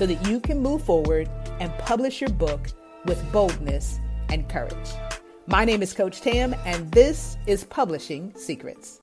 so that you can move forward and publish your book with boldness and courage. My name is Coach Tam, and this is Publishing Secrets.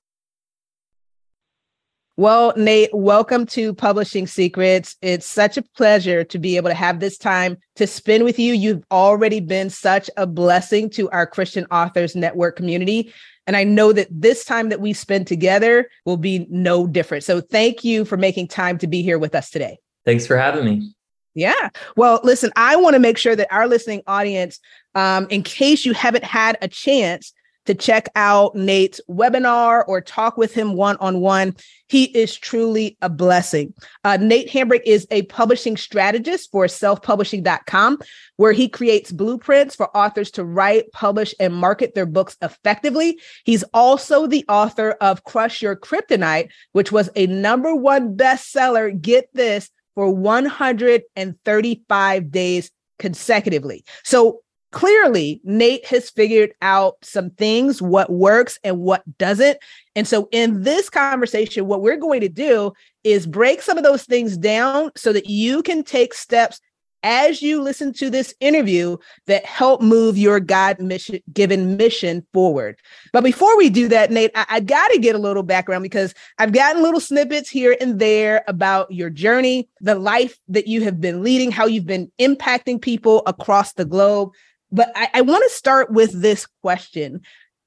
Well, Nate, welcome to Publishing Secrets. It's such a pleasure to be able to have this time to spend with you. You've already been such a blessing to our Christian Authors Network community. And I know that this time that we spend together will be no different. So thank you for making time to be here with us today. Thanks for having me. Yeah. Well, listen, I want to make sure that our listening audience, um, in case you haven't had a chance to check out Nate's webinar or talk with him one on one. He is truly a blessing. Uh, Nate Hambrick is a publishing strategist for selfpublishing.com, where he creates blueprints for authors to write, publish, and market their books effectively. He's also the author of Crush Your Kryptonite, which was a number one bestseller. Get this for 135 days consecutively. So clearly Nate has figured out some things, what works and what doesn't. And so in this conversation, what we're going to do is break some of those things down so that you can take steps as you listen to this interview that help move your God mission given mission forward. But before we do that, Nate, I, I got to get a little background because I've gotten little snippets here and there about your journey, the life that you have been leading, how you've been impacting people across the globe. But I, I want to start with this question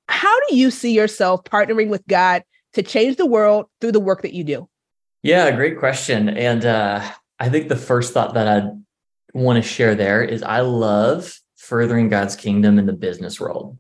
How do you see yourself partnering with God to change the world through the work that you do? Yeah, great question. And uh, I think the first thought that I'd want to share there is I love furthering God's kingdom in the business world.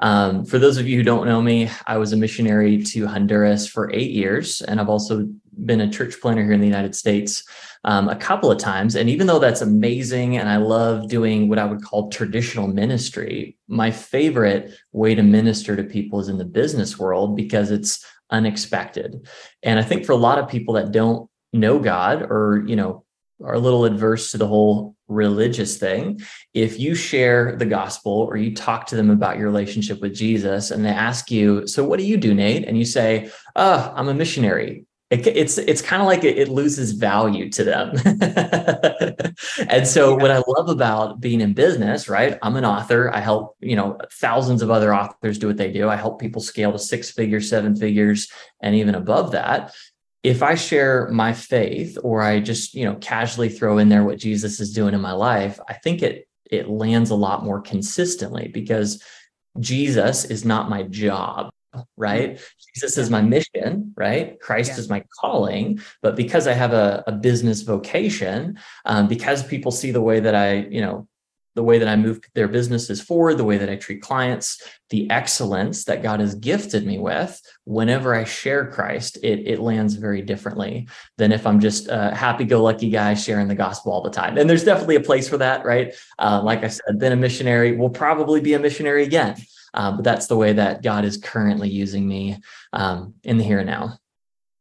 Um, for those of you who don't know me, I was a missionary to Honduras for eight years, and I've also been a church planter here in the United States um, a couple of times. And even though that's amazing, and I love doing what I would call traditional ministry, my favorite way to minister to people is in the business world because it's unexpected. And I think for a lot of people that don't know God or, you know, are a little adverse to the whole religious thing, if you share the gospel or you talk to them about your relationship with Jesus and they ask you, So what do you do, Nate? And you say, Oh, I'm a missionary. It, it's it's kind of like it, it, loses value to them. and so what I love about being in business, right? I'm an author. I help, you know, thousands of other authors do what they do. I help people scale to six figures, seven figures, and even above that if I share my faith or I just, you know, casually throw in there what Jesus is doing in my life, I think it it lands a lot more consistently because Jesus is not my job, right? Mm-hmm. Jesus is my mission, right? Christ yeah. is my calling. But because I have a, a business vocation, um, because people see the way that I, you know, the way that I move their businesses forward, the way that I treat clients, the excellence that God has gifted me with, whenever I share Christ, it, it lands very differently than if I'm just a happy go lucky guy sharing the gospel all the time. And there's definitely a place for that, right? Uh, like I said, been a missionary, will probably be a missionary again. Uh, but that's the way that God is currently using me um, in the here and now.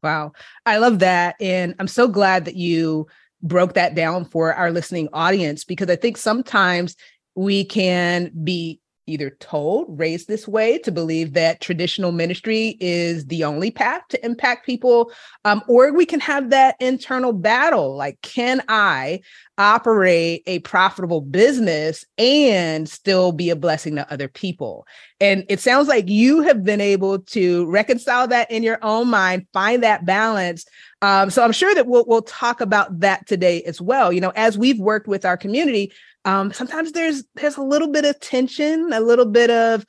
Wow. I love that. And I'm so glad that you broke that down for our listening audience because I think sometimes we can be either told, raised this way to believe that traditional ministry is the only path to impact people, um, or we can have that internal battle like, can I operate a profitable business and still be a blessing to other people? And it sounds like you have been able to reconcile that in your own mind, find that balance. Um, so I'm sure that we'll, we'll talk about that today as well. You know, as we've worked with our community, um, sometimes there's there's a little bit of tension, a little bit of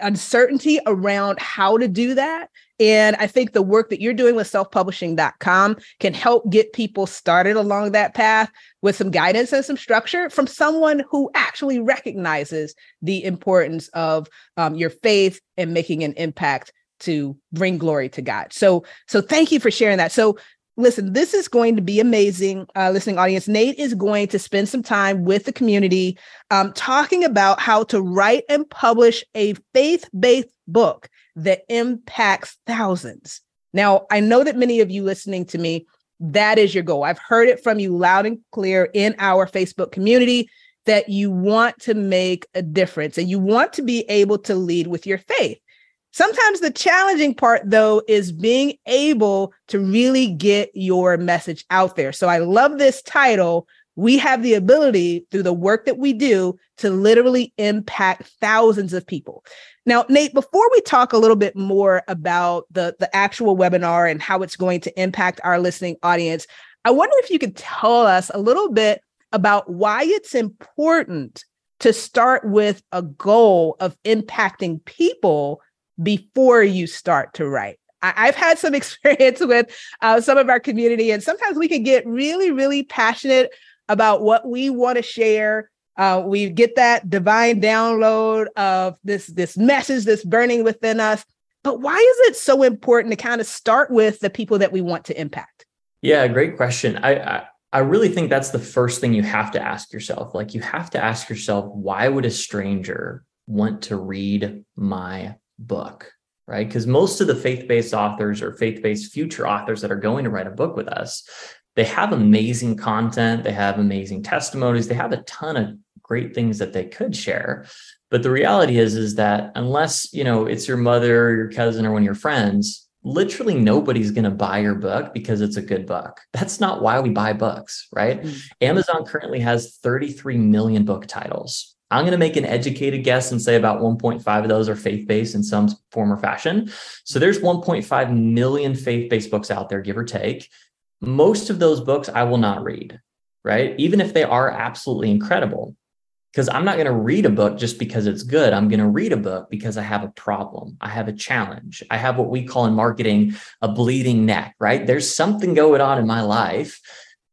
uncertainty around how to do that. And I think the work that you're doing with selfpublishing.com can help get people started along that path with some guidance and some structure from someone who actually recognizes the importance of um, your faith and making an impact to bring glory to God. So, so thank you for sharing that. So, listen, this is going to be amazing, uh, listening audience. Nate is going to spend some time with the community um, talking about how to write and publish a faith based book that impacts thousands. Now, I know that many of you listening to me, that is your goal. I've heard it from you loud and clear in our Facebook community that you want to make a difference and you want to be able to lead with your faith. Sometimes the challenging part, though, is being able to really get your message out there. So I love this title. We have the ability through the work that we do to literally impact thousands of people. Now, Nate, before we talk a little bit more about the, the actual webinar and how it's going to impact our listening audience, I wonder if you could tell us a little bit about why it's important to start with a goal of impacting people before you start to write. I, have had some experience with uh, some of our community, and sometimes we can get really, really passionate about what we want to share. Uh, we get that divine download of this this message that's burning within us. But why is it so important to kind of start with the people that we want to impact? Yeah, great question. I, I I really think that's the first thing you have to ask yourself. Like you have to ask yourself, why would a stranger want to read my book? Right. Because most of the faith based authors or faith based future authors that are going to write a book with us, they have amazing content, they have amazing testimonies, they have a ton of great things that they could share. But the reality is, is that unless, you know, it's your mother, or your cousin, or one of your friends, literally nobody's going to buy your book because it's a good book. That's not why we buy books, right? Mm-hmm. Amazon currently has 33 million book titles. I'm going to make an educated guess and say about 1.5 of those are faith based in some form or fashion. So there's 1.5 million faith based books out there, give or take. Most of those books I will not read, right? Even if they are absolutely incredible because I'm not going to read a book just because it's good. I'm going to read a book because I have a problem. I have a challenge. I have what we call in marketing a bleeding neck, right? There's something going on in my life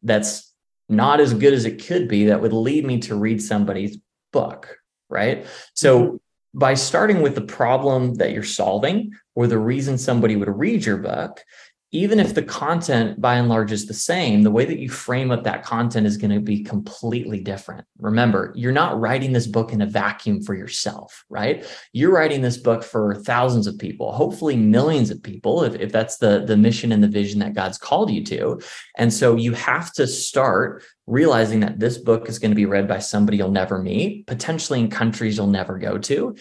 that's not as good as it could be that would lead me to read somebody's book, right? So mm-hmm. by starting with the problem that you're solving or the reason somebody would read your book, even if the content by and large is the same, the way that you frame up that content is going to be completely different. Remember, you're not writing this book in a vacuum for yourself, right? You're writing this book for thousands of people, hopefully millions of people, if, if that's the, the mission and the vision that God's called you to. And so you have to start realizing that this book is going to be read by somebody you'll never meet, potentially in countries you'll never go to.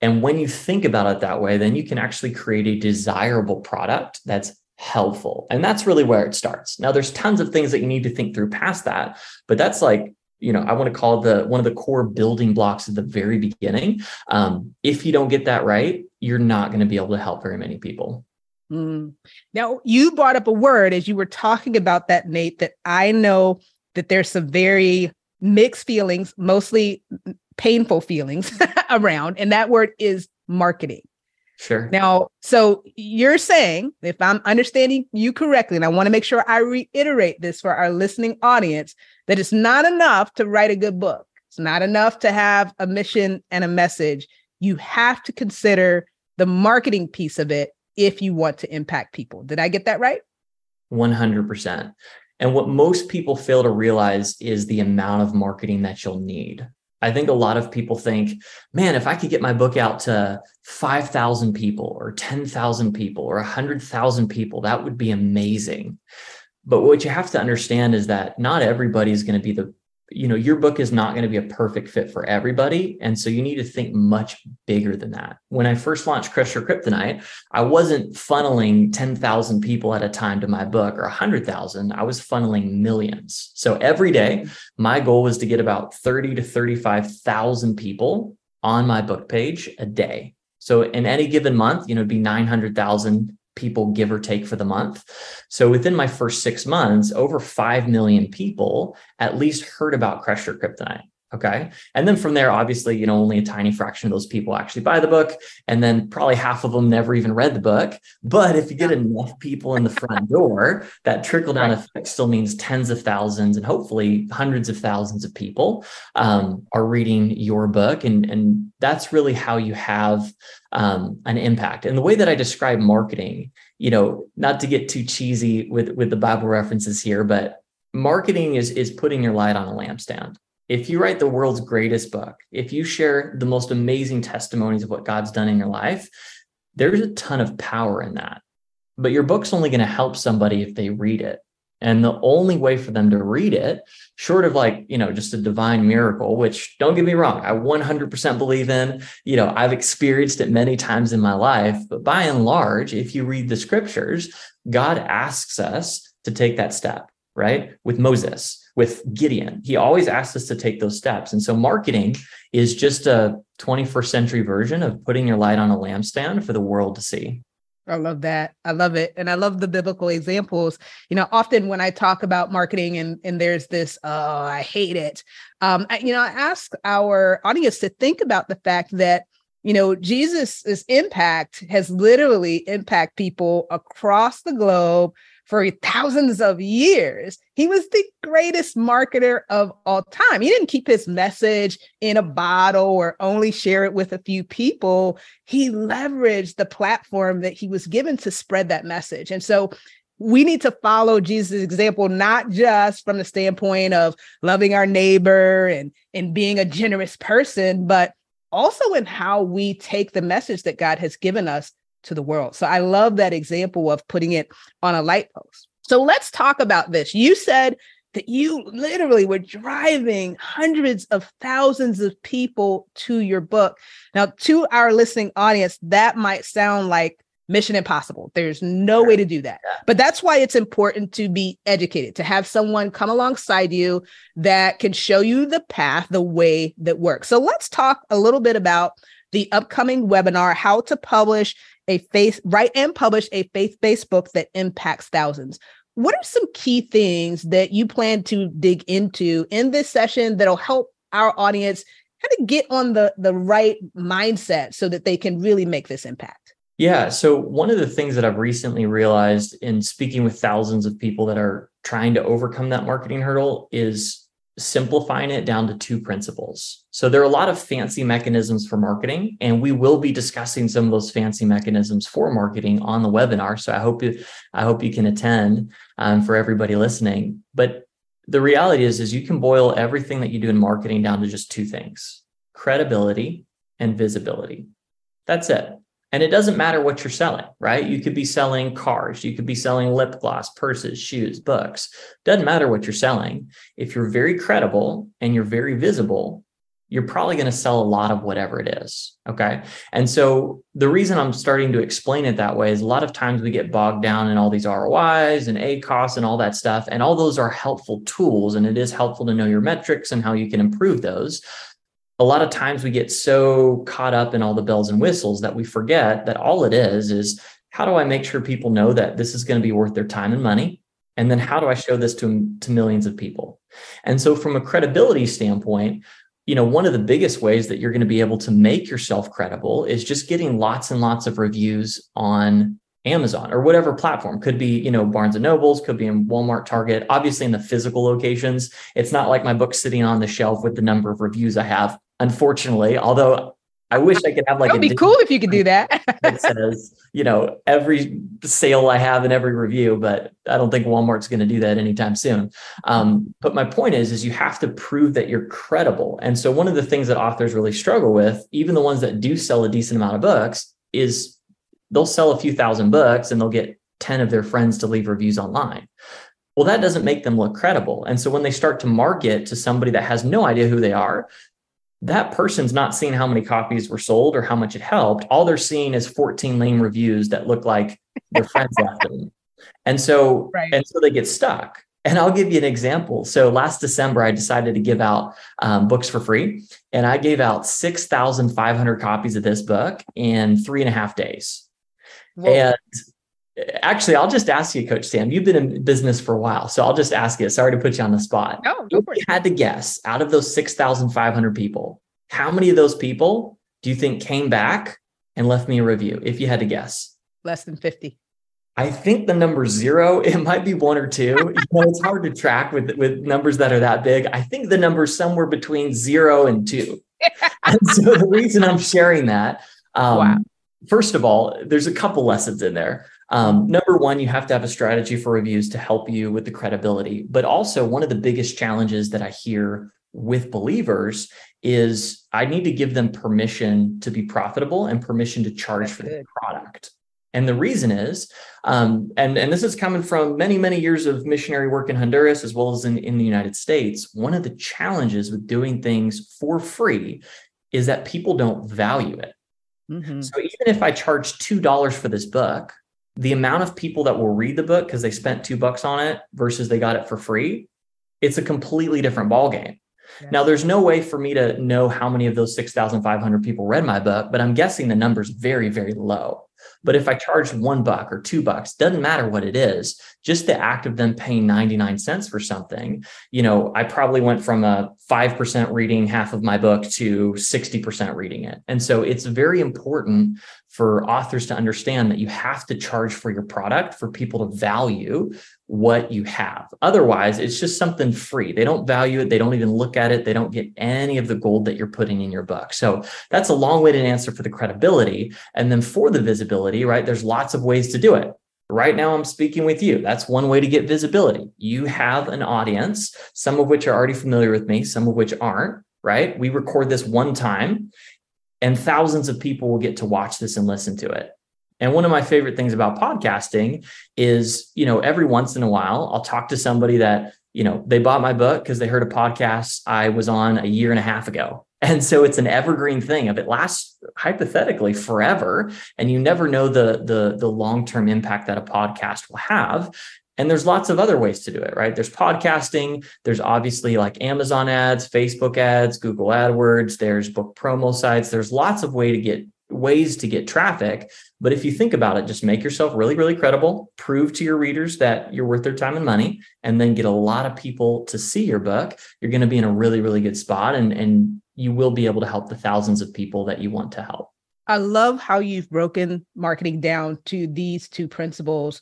And when you think about it that way, then you can actually create a desirable product that's helpful. And that's really where it starts. Now, there's tons of things that you need to think through past that, but that's like, you know, I want to call the one of the core building blocks at the very beginning. Um, if you don't get that right, you're not going to be able to help very many people. Mm. Now, you brought up a word as you were talking about that, Nate, that I know that there's some very mixed feelings, mostly painful feelings around, and that word is marketing. Sure. Now, so you're saying, if I'm understanding you correctly, and I want to make sure I reiterate this for our listening audience, that it's not enough to write a good book. It's not enough to have a mission and a message. You have to consider the marketing piece of it if you want to impact people. Did I get that right? 100%. And what most people fail to realize is the amount of marketing that you'll need. I think a lot of people think, man, if I could get my book out to 5,000 people or 10,000 people or 100,000 people, that would be amazing. But what you have to understand is that not everybody is going to be the you know your book is not going to be a perfect fit for everybody and so you need to think much bigger than that. When i first launched crush your kryptonite i wasn't funneling 10,000 people at a time to my book or 100,000 i was funneling millions. So every day my goal was to get about 30 to 35,000 people on my book page a day. So in any given month you know it'd be 900,000 people give or take for the month. So within my first six months, over 5 million people at least heard about Crush Your Kryptonite. Okay. And then from there, obviously, you know, only a tiny fraction of those people actually buy the book. And then probably half of them never even read the book. But if you get enough people in the front door, that trickle down effect still means tens of thousands and hopefully hundreds of thousands of people um, are reading your book. And, and that's really how you have um, an impact. And the way that I describe marketing you know, not to get too cheesy with with the Bible references here, but marketing is is putting your light on a lampstand. If you write the world's greatest book, if you share the most amazing testimonies of what God's done in your life, there's a ton of power in that. But your book's only going to help somebody if they read it. And the only way for them to read it, short of like, you know, just a divine miracle, which don't get me wrong, I 100% believe in, you know, I've experienced it many times in my life. But by and large, if you read the scriptures, God asks us to take that step, right? With Moses, with Gideon, he always asks us to take those steps. And so marketing is just a 21st century version of putting your light on a lampstand for the world to see. I love that. I love it. And I love the biblical examples. You know, often when I talk about marketing and, and there's this, oh, I hate it. Um, I, you know, I ask our audience to think about the fact that, you know, Jesus's impact has literally impacted people across the globe for thousands of years. He was the greatest marketer of all time. He didn't keep his message in a bottle or only share it with a few people. He leveraged the platform that he was given to spread that message. And so we need to follow Jesus' example, not just from the standpoint of loving our neighbor and, and being a generous person, but also in how we take the message that God has given us to the world. So I love that example of putting it on a light post. So let's talk about this. You said that you literally were driving hundreds of thousands of people to your book. Now, to our listening audience, that might sound like mission impossible. There's no way to do that. But that's why it's important to be educated, to have someone come alongside you that can show you the path, the way that works. So let's talk a little bit about the upcoming webinar, How to Publish a faith, write and publish a faith-based book that impacts thousands. What are some key things that you plan to dig into in this session that'll help our audience kind of get on the the right mindset so that they can really make this impact? Yeah. So, one of the things that I've recently realized in speaking with thousands of people that are trying to overcome that marketing hurdle is simplifying it down to two principles. So there are a lot of fancy mechanisms for marketing, and we will be discussing some of those fancy mechanisms for marketing on the webinar. So I hope you, I hope you can attend um, for everybody listening. But the reality is, is you can boil everything that you do in marketing down to just two things: credibility and visibility. That's it. And it doesn't matter what you're selling, right? You could be selling cars, you could be selling lip gloss, purses, shoes, books. Doesn't matter what you're selling. If you're very credible and you're very visible, you're probably going to sell a lot of whatever it is. Okay. And so the reason I'm starting to explain it that way is a lot of times we get bogged down in all these ROIs and ACOS and all that stuff. And all those are helpful tools. And it is helpful to know your metrics and how you can improve those a lot of times we get so caught up in all the bells and whistles that we forget that all it is is how do I make sure people know that this is going to be worth their time and money? And then how do I show this to, to millions of people? And so, from a credibility standpoint, you know, one of the biggest ways that you're going to be able to make yourself credible is just getting lots and lots of reviews on Amazon or whatever platform. Could be, you know, Barnes and Nobles, could be in Walmart, Target, obviously in the physical locations. It's not like my book sitting on the shelf with the number of reviews I have unfortunately. Although I wish I could have like. It would be cool if you could do that. that says, you know, every sale I have and every review, but I don't think Walmart's going to do that anytime soon. Um, but my point is, is you have to prove that you're credible. And so one of the things that authors really struggle with, even the ones that do sell a decent amount of books, is they'll sell a few thousand books and they'll get 10 of their friends to leave reviews online. Well, that doesn't make them look credible. And so when they start to market to somebody that has no idea who they are, that person's not seeing how many copies were sold or how much it helped. All they're seeing is 14 lame reviews that look like their friends left them. And so, right. and so they get stuck. And I'll give you an example. So last December, I decided to give out um, books for free, and I gave out 6,500 copies of this book in three and a half days. Whoa. And Actually, I'll just ask you, Coach Tam. You've been in business for a while, so I'll just ask you. Sorry to put you on the spot. No, you had to guess, out of those six thousand five hundred people, how many of those people do you think came back and left me a review? If you had to guess, less than fifty. I think the number zero. It might be one or two. you know, it's hard to track with with numbers that are that big. I think the number is somewhere between zero and two. and so the reason I'm sharing that, um, wow. First of all, there's a couple lessons in there. Um, number one, you have to have a strategy for reviews to help you with the credibility. But also, one of the biggest challenges that I hear with believers is I need to give them permission to be profitable and permission to charge That's for good. the product. And the reason is, um, and, and this is coming from many, many years of missionary work in Honduras as well as in, in the United States. One of the challenges with doing things for free is that people don't value it. Mm-hmm. So even if I charge $2 for this book, the amount of people that will read the book because they spent two bucks on it versus they got it for free, it's a completely different ballgame. Yeah. Now, there's no way for me to know how many of those 6,500 people read my book, but I'm guessing the number's very, very low. But if I charge one buck or two bucks, doesn't matter what it is, just the act of them paying 99 cents for something, you know, I probably went from a 5% reading half of my book to 60% reading it. And so it's very important for authors to understand that you have to charge for your product for people to value what you have. Otherwise, it's just something free. They don't value it. They don't even look at it. They don't get any of the gold that you're putting in your book. So that's a long way to answer for the credibility. And then for the visibility, right? There's lots of ways to do it. Right now, I'm speaking with you. That's one way to get visibility. You have an audience, some of which are already familiar with me, some of which aren't, right? We record this one time and thousands of people will get to watch this and listen to it. And one of my favorite things about podcasting is, you know, every once in a while, I'll talk to somebody that, you know, they bought my book because they heard a podcast I was on a year and a half ago. And so it's an evergreen thing of it lasts hypothetically forever. And you never know the, the, the long-term impact that a podcast will have. And there's lots of other ways to do it, right? There's podcasting, there's obviously like Amazon ads, Facebook ads, Google AdWords, there's book promo sites, there's lots of way to get ways to get traffic. But if you think about it, just make yourself really, really credible, prove to your readers that you're worth their time and money, and then get a lot of people to see your book. You're going to be in a really, really good spot and, and you will be able to help the thousands of people that you want to help. I love how you've broken marketing down to these two principles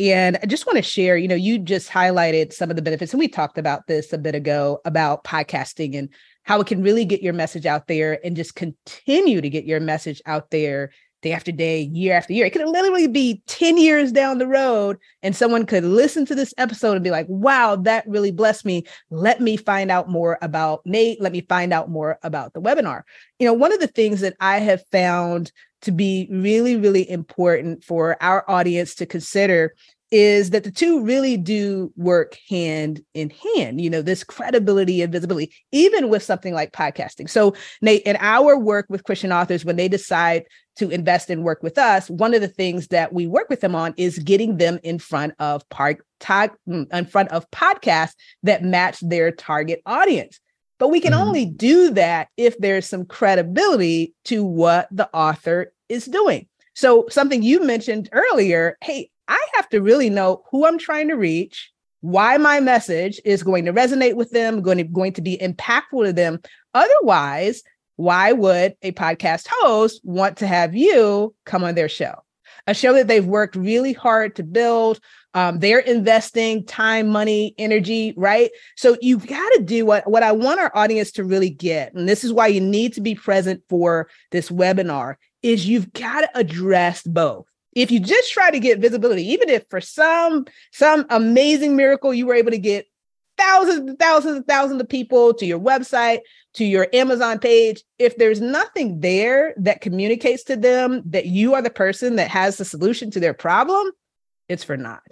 and I just want to share, you know, you just highlighted some of the benefits, and we talked about this a bit ago about podcasting and how it can really get your message out there and just continue to get your message out there day after day, year after year. It could literally be 10 years down the road, and someone could listen to this episode and be like, wow, that really blessed me. Let me find out more about Nate. Let me find out more about the webinar. You know, one of the things that I have found to be really, really important for our audience to consider is that the two really do work hand in hand, you know, this credibility and visibility, even with something like podcasting. So, Nate, in our work with Christian authors, when they decide to invest and work with us, one of the things that we work with them on is getting them in front of part, mm, in front of podcasts that match their target audience. But we can mm-hmm. only do that if there's some credibility to what the author is doing. So, something you mentioned earlier, hey, I have to really know who I'm trying to reach, why my message is going to resonate with them, going to, going to be impactful to them. Otherwise, why would a podcast host want to have you come on their show? A show that they've worked really hard to build. Um, they're investing time, money, energy, right? So you've got to do what, what I want our audience to really get. And this is why you need to be present for this webinar is you've got to address both. If you just try to get visibility, even if for some some amazing miracle you were able to get thousands and thousands and thousands of people to your website, to your Amazon page, if there's nothing there that communicates to them that you are the person that has the solution to their problem, it's for naught.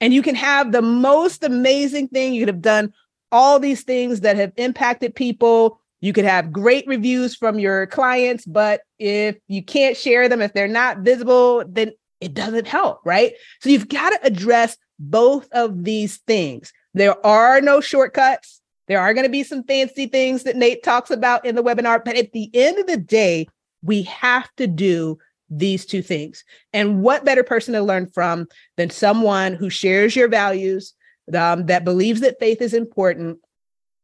And you can have the most amazing thing. You could have done all these things that have impacted people you could have great reviews from your clients, but if you can't share them, if they're not visible, then it doesn't help, right? So you've got to address both of these things. There are no shortcuts. There are going to be some fancy things that Nate talks about in the webinar, but at the end of the day, we have to do these two things. And what better person to learn from than someone who shares your values, um, that believes that faith is important,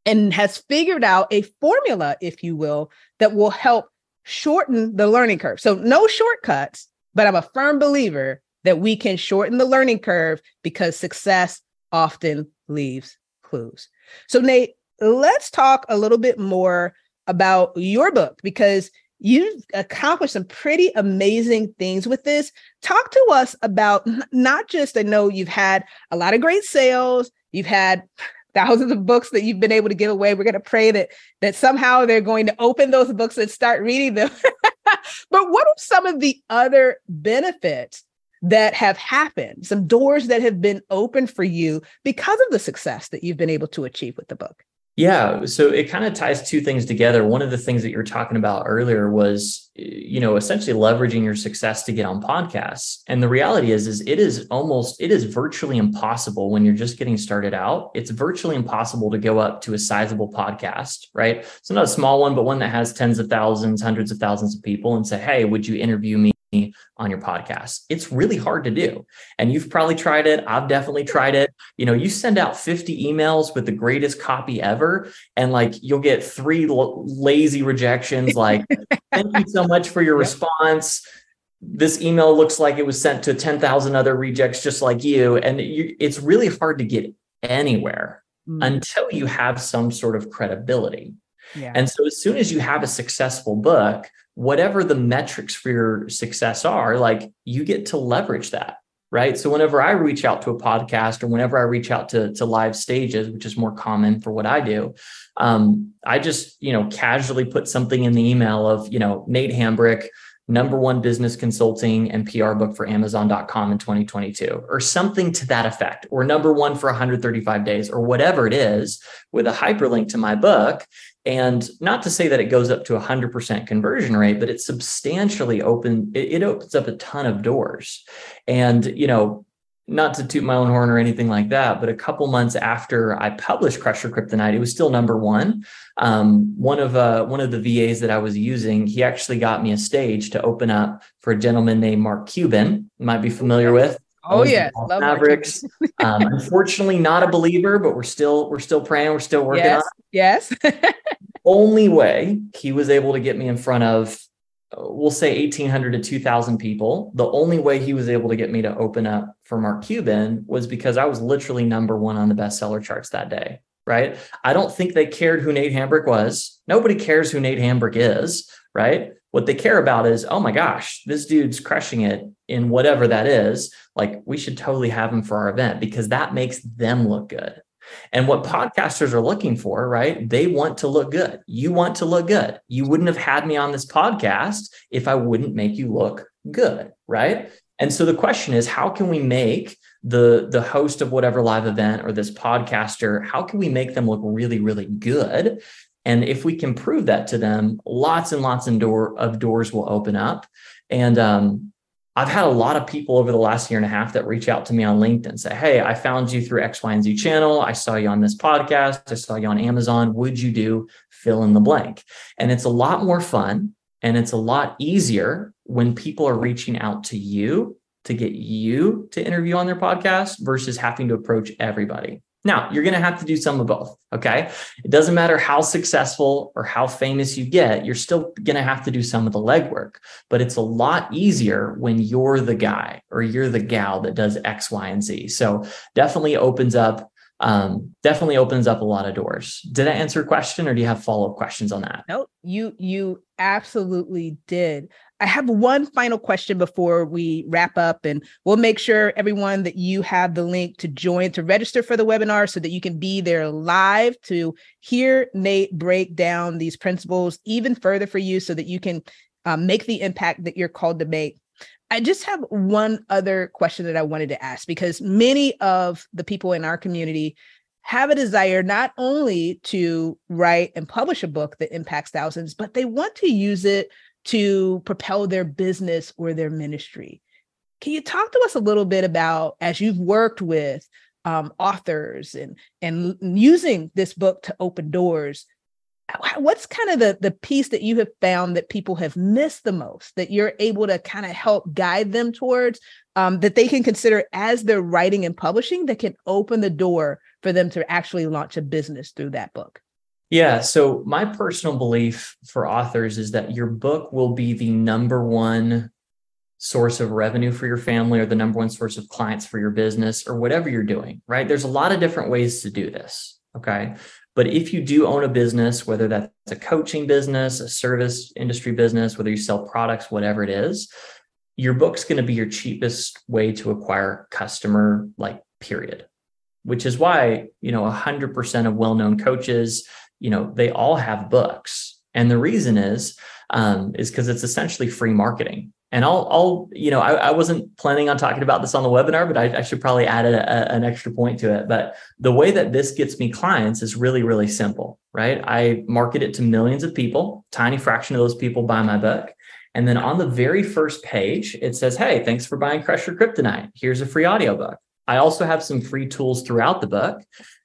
and has figured out a formula, if you will, that will help shorten the learning curve. So, no shortcuts, but I'm a firm believer that we can shorten the learning curve because success often leaves clues. So, Nate, let's talk a little bit more about your book because you've accomplished some pretty amazing things with this. Talk to us about not just, I know you've had a lot of great sales, you've had thousands of books that you've been able to give away. We're going to pray that that somehow they're going to open those books and start reading them. but what are some of the other benefits that have happened? Some doors that have been opened for you because of the success that you've been able to achieve with the book? Yeah, so it kind of ties two things together. One of the things that you were talking about earlier was, you know, essentially leveraging your success to get on podcasts. And the reality is, is it is almost, it is virtually impossible when you're just getting started out. It's virtually impossible to go up to a sizable podcast, right? So not a small one, but one that has tens of thousands, hundreds of thousands of people, and say, "Hey, would you interview me?" On your podcast. It's really hard to do. And you've probably tried it. I've definitely tried it. You know, you send out 50 emails with the greatest copy ever, and like you'll get three l- lazy rejections like, thank you so much for your response. This email looks like it was sent to 10,000 other rejects just like you. And you, it's really hard to get anywhere mm. until you have some sort of credibility. Yeah. And so, as soon as you have a successful book, whatever the metrics for your success are, like you get to leverage that. Right. So whenever I reach out to a podcast or whenever I reach out to, to live stages, which is more common for what I do, um, I just, you know, casually put something in the email of, you know, Nate Hambrick, number one business consulting and PR book for Amazon.com in 2022, or something to that effect, or number one for 135 days, or whatever it is, with a hyperlink to my book. And not to say that it goes up to 100% conversion rate, but it's substantially open. It, it opens up a ton of doors. And, you know, not to toot my own horn or anything like that, but a couple months after I published Crush Your Kryptonite, it was still number one. Um, one of uh, one of the VAs that I was using, he actually got me a stage to open up for a gentleman named Mark Cuban. You might be familiar with. Oh yeah, Mavericks. um, unfortunately, not a believer, but we're still we're still praying. We're still working yes, on. It. Yes. Only way he was able to get me in front of, we'll say 1,800 to 2,000 people. The only way he was able to get me to open up for Mark Cuban was because I was literally number one on the bestseller charts that day. Right. I don't think they cared who Nate Hambrick was. Nobody cares who Nate Hambrick is. Right what they care about is, oh my gosh, this dude's crushing it in whatever that is. Like, we should totally have him for our event because that makes them look good. And what podcasters are looking for, right? They want to look good. You want to look good. You wouldn't have had me on this podcast if I wouldn't make you look good, right? And so the question is, how can we make the the host of whatever live event or this podcaster, how can we make them look really, really good and if we can prove that to them, lots and lots of, door, of doors will open up. And um, I've had a lot of people over the last year and a half that reach out to me on LinkedIn say, Hey, I found you through X, Y, and Z channel. I saw you on this podcast. I saw you on Amazon. Would you do fill in the blank? And it's a lot more fun and it's a lot easier when people are reaching out to you to get you to interview on their podcast versus having to approach everybody. Now, you're going to have to do some of both. Okay. It doesn't matter how successful or how famous you get, you're still going to have to do some of the legwork. But it's a lot easier when you're the guy or you're the gal that does X, Y, and Z. So definitely opens up. Um, definitely opens up a lot of doors. Did I answer a question or do you have follow up questions on that? No, you you absolutely did. I have one final question before we wrap up, and we'll make sure everyone that you have the link to join to register for the webinar so that you can be there live to hear Nate break down these principles even further for you so that you can um, make the impact that you're called to make. I just have one other question that I wanted to ask because many of the people in our community have a desire not only to write and publish a book that impacts thousands, but they want to use it to propel their business or their ministry. Can you talk to us a little bit about as you've worked with um, authors and and using this book to open doors? What's kind of the the piece that you have found that people have missed the most that you're able to kind of help guide them towards um, that they can consider as they're writing and publishing that can open the door for them to actually launch a business through that book? Yeah. So, my personal belief for authors is that your book will be the number one source of revenue for your family or the number one source of clients for your business or whatever you're doing, right? There's a lot of different ways to do this. Okay. But if you do own a business, whether that's a coaching business, a service industry business, whether you sell products, whatever it is, your book's going to be your cheapest way to acquire customer, like, period. Which is why, you know, 100% of well known coaches, you know, they all have books. And the reason is, um, is because it's essentially free marketing. And I'll, I'll, you know, I, I, wasn't planning on talking about this on the webinar, but I, I should probably add a, a, an extra point to it. But the way that this gets me clients is really, really simple, right? I market it to millions of people. Tiny fraction of those people buy my book. And then on the very first page, it says, Hey, thanks for buying Crush Your Kryptonite. Here's a free audiobook. I also have some free tools throughout the book.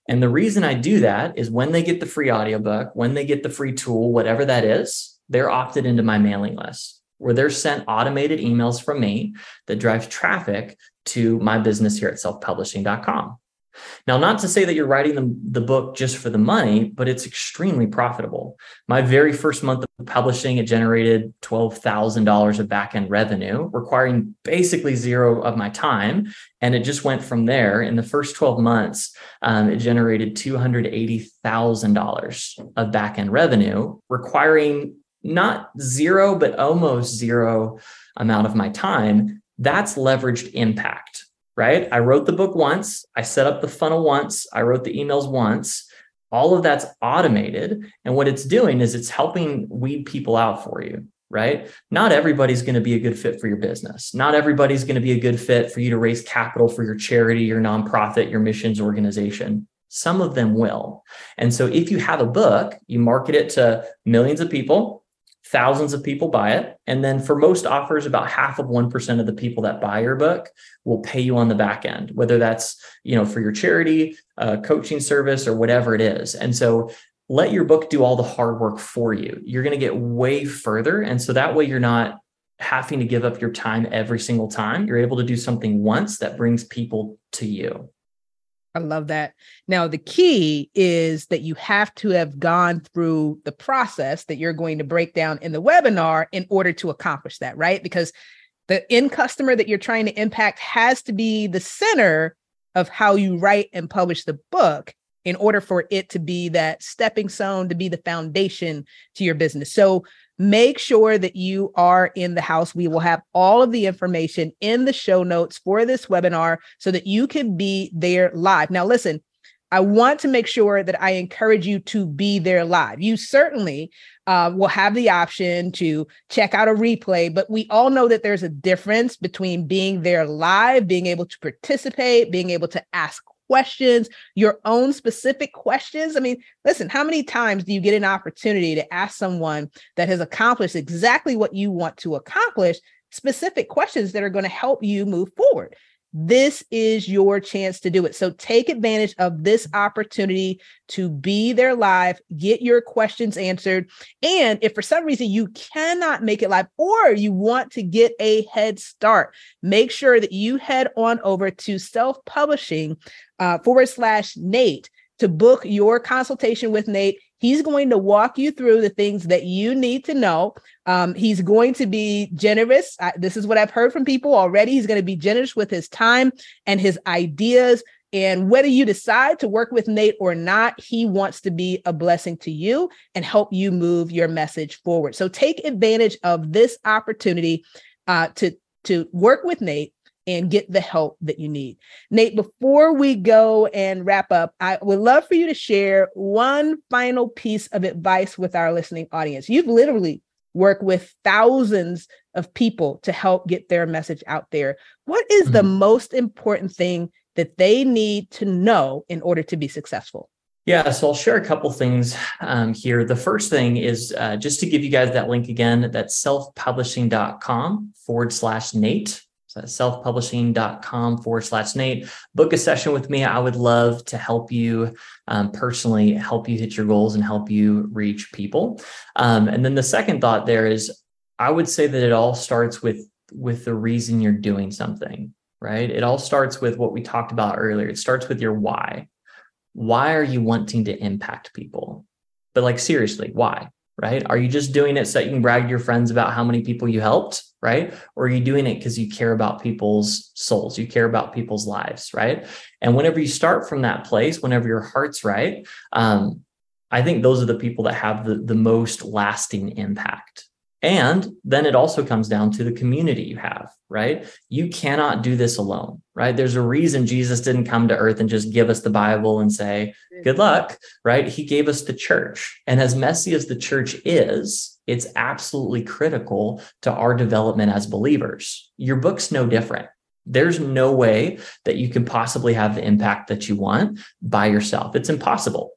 And the reason I do that is when they get the free audiobook, when they get the free tool, whatever that is, they're opted into my mailing list where they're sent automated emails from me that drive traffic to my business here at selfpublishing.com. Now, not to say that you're writing the, the book just for the money, but it's extremely profitable. My very first month of publishing, it generated $12,000 of backend revenue, requiring basically zero of my time. And it just went from there. In the first 12 months, um, it generated $280,000 of backend revenue, requiring not zero, but almost zero amount of my time, that's leveraged impact, right? I wrote the book once, I set up the funnel once, I wrote the emails once. All of that's automated. And what it's doing is it's helping weed people out for you, right? Not everybody's going to be a good fit for your business. Not everybody's going to be a good fit for you to raise capital for your charity, your nonprofit, your missions organization. Some of them will. And so if you have a book, you market it to millions of people, thousands of people buy it. And then for most offers about half of 1% of the people that buy your book will pay you on the back end whether that's you know for your charity uh, coaching service or whatever it is. And so let your book do all the hard work for you. You're going to get way further. And so that way you're not having to give up your time every single time. You're able to do something once that brings people to you I love that. Now, the key is that you have to have gone through the process that you're going to break down in the webinar in order to accomplish that, right? Because the end customer that you're trying to impact has to be the center of how you write and publish the book in order for it to be that stepping stone, to be the foundation to your business. So, make sure that you are in the house. We will have all of the information in the show notes for this webinar so that you can be there live. Now, listen, I want to make sure that I encourage you to be there live. You certainly uh, will have the option to check out a replay, but we all know that there's a difference between being there live, being able to participate, being able to ask questions, your own specific questions. I mean, listen, how many times do you get an opportunity to ask someone that has accomplished exactly what you want to accomplish specific questions that are going to help you move forward? This is your chance to do it. So take advantage of this opportunity to be there live, get your questions answered. And if for some reason you cannot make it live or you want to get a head start, make sure that you head on over to self publishing uh, forward slash Nate to book your consultation with Nate. He's going to walk you through the things that you need to know. Um, he's going to be generous. I, this is what I've heard from people already. He's going to be generous with his time and his ideas. And whether you decide to work with Nate or not, he wants to be a blessing to you and help you move your message forward. So take advantage of this opportunity uh, to, to work with Nate and get the help that you need. Nate, before we go and wrap up, I would love for you to share one final piece of advice with our listening audience. You've literally worked with thousands of people to help get their message out there. What is mm-hmm. the most important thing that they need to know in order to be successful? Yeah, so I'll share a couple things um, here. The first thing is uh, just to give you guys that link again, that's selfpublishing.com forward slash Nate selfpublishing.com forward slash Nate. Book a session with me. I would love to help you um, personally, help you hit your goals and help you reach people. Um, and then the second thought there is I would say that it all starts with with the reason you're doing something, right? It all starts with what we talked about earlier. It starts with your why. Why are you wanting to impact people? But like seriously, why? right? Are you just doing it so you can brag to your friends about how many people you helped, right? Or are you doing it because you care about people's souls, you care about people's lives, right? And whenever you start from that place, whenever your heart's right, um, I think those are the people that have the, the most lasting impact. And then it also comes down to the community you have, right? You cannot do this alone, right? There's a reason Jesus didn't come to earth and just give us the Bible and say, good luck, right? He gave us the church. And as messy as the church is, it's absolutely critical to our development as believers. Your book's no different. There's no way that you can possibly have the impact that you want by yourself. It's impossible.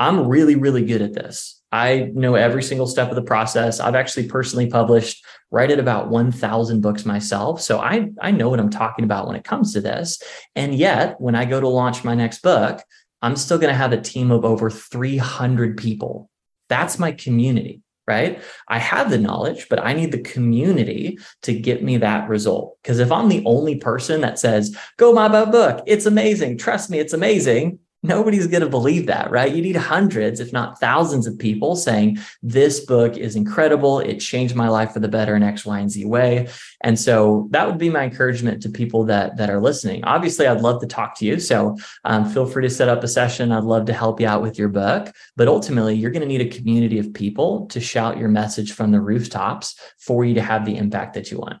I'm really, really good at this. I know every single step of the process. I've actually personally published right at about 1000 books myself. So I, I know what I'm talking about when it comes to this. And yet, when I go to launch my next book, I'm still going to have a team of over 300 people. That's my community, right? I have the knowledge, but I need the community to get me that result. Because if I'm the only person that says, go buy my book, it's amazing, trust me, it's amazing, nobody's going to believe that, right? You need hundreds, if not thousands of people saying, this book is incredible. It changed my life for the better in X, Y, and Z way. And so that would be my encouragement to people that, that are listening. Obviously, I'd love to talk to you. So um, feel free to set up a session. I'd love to help you out with your book. But ultimately, you're going to need a community of people to shout your message from the rooftops for you to have the impact that you want.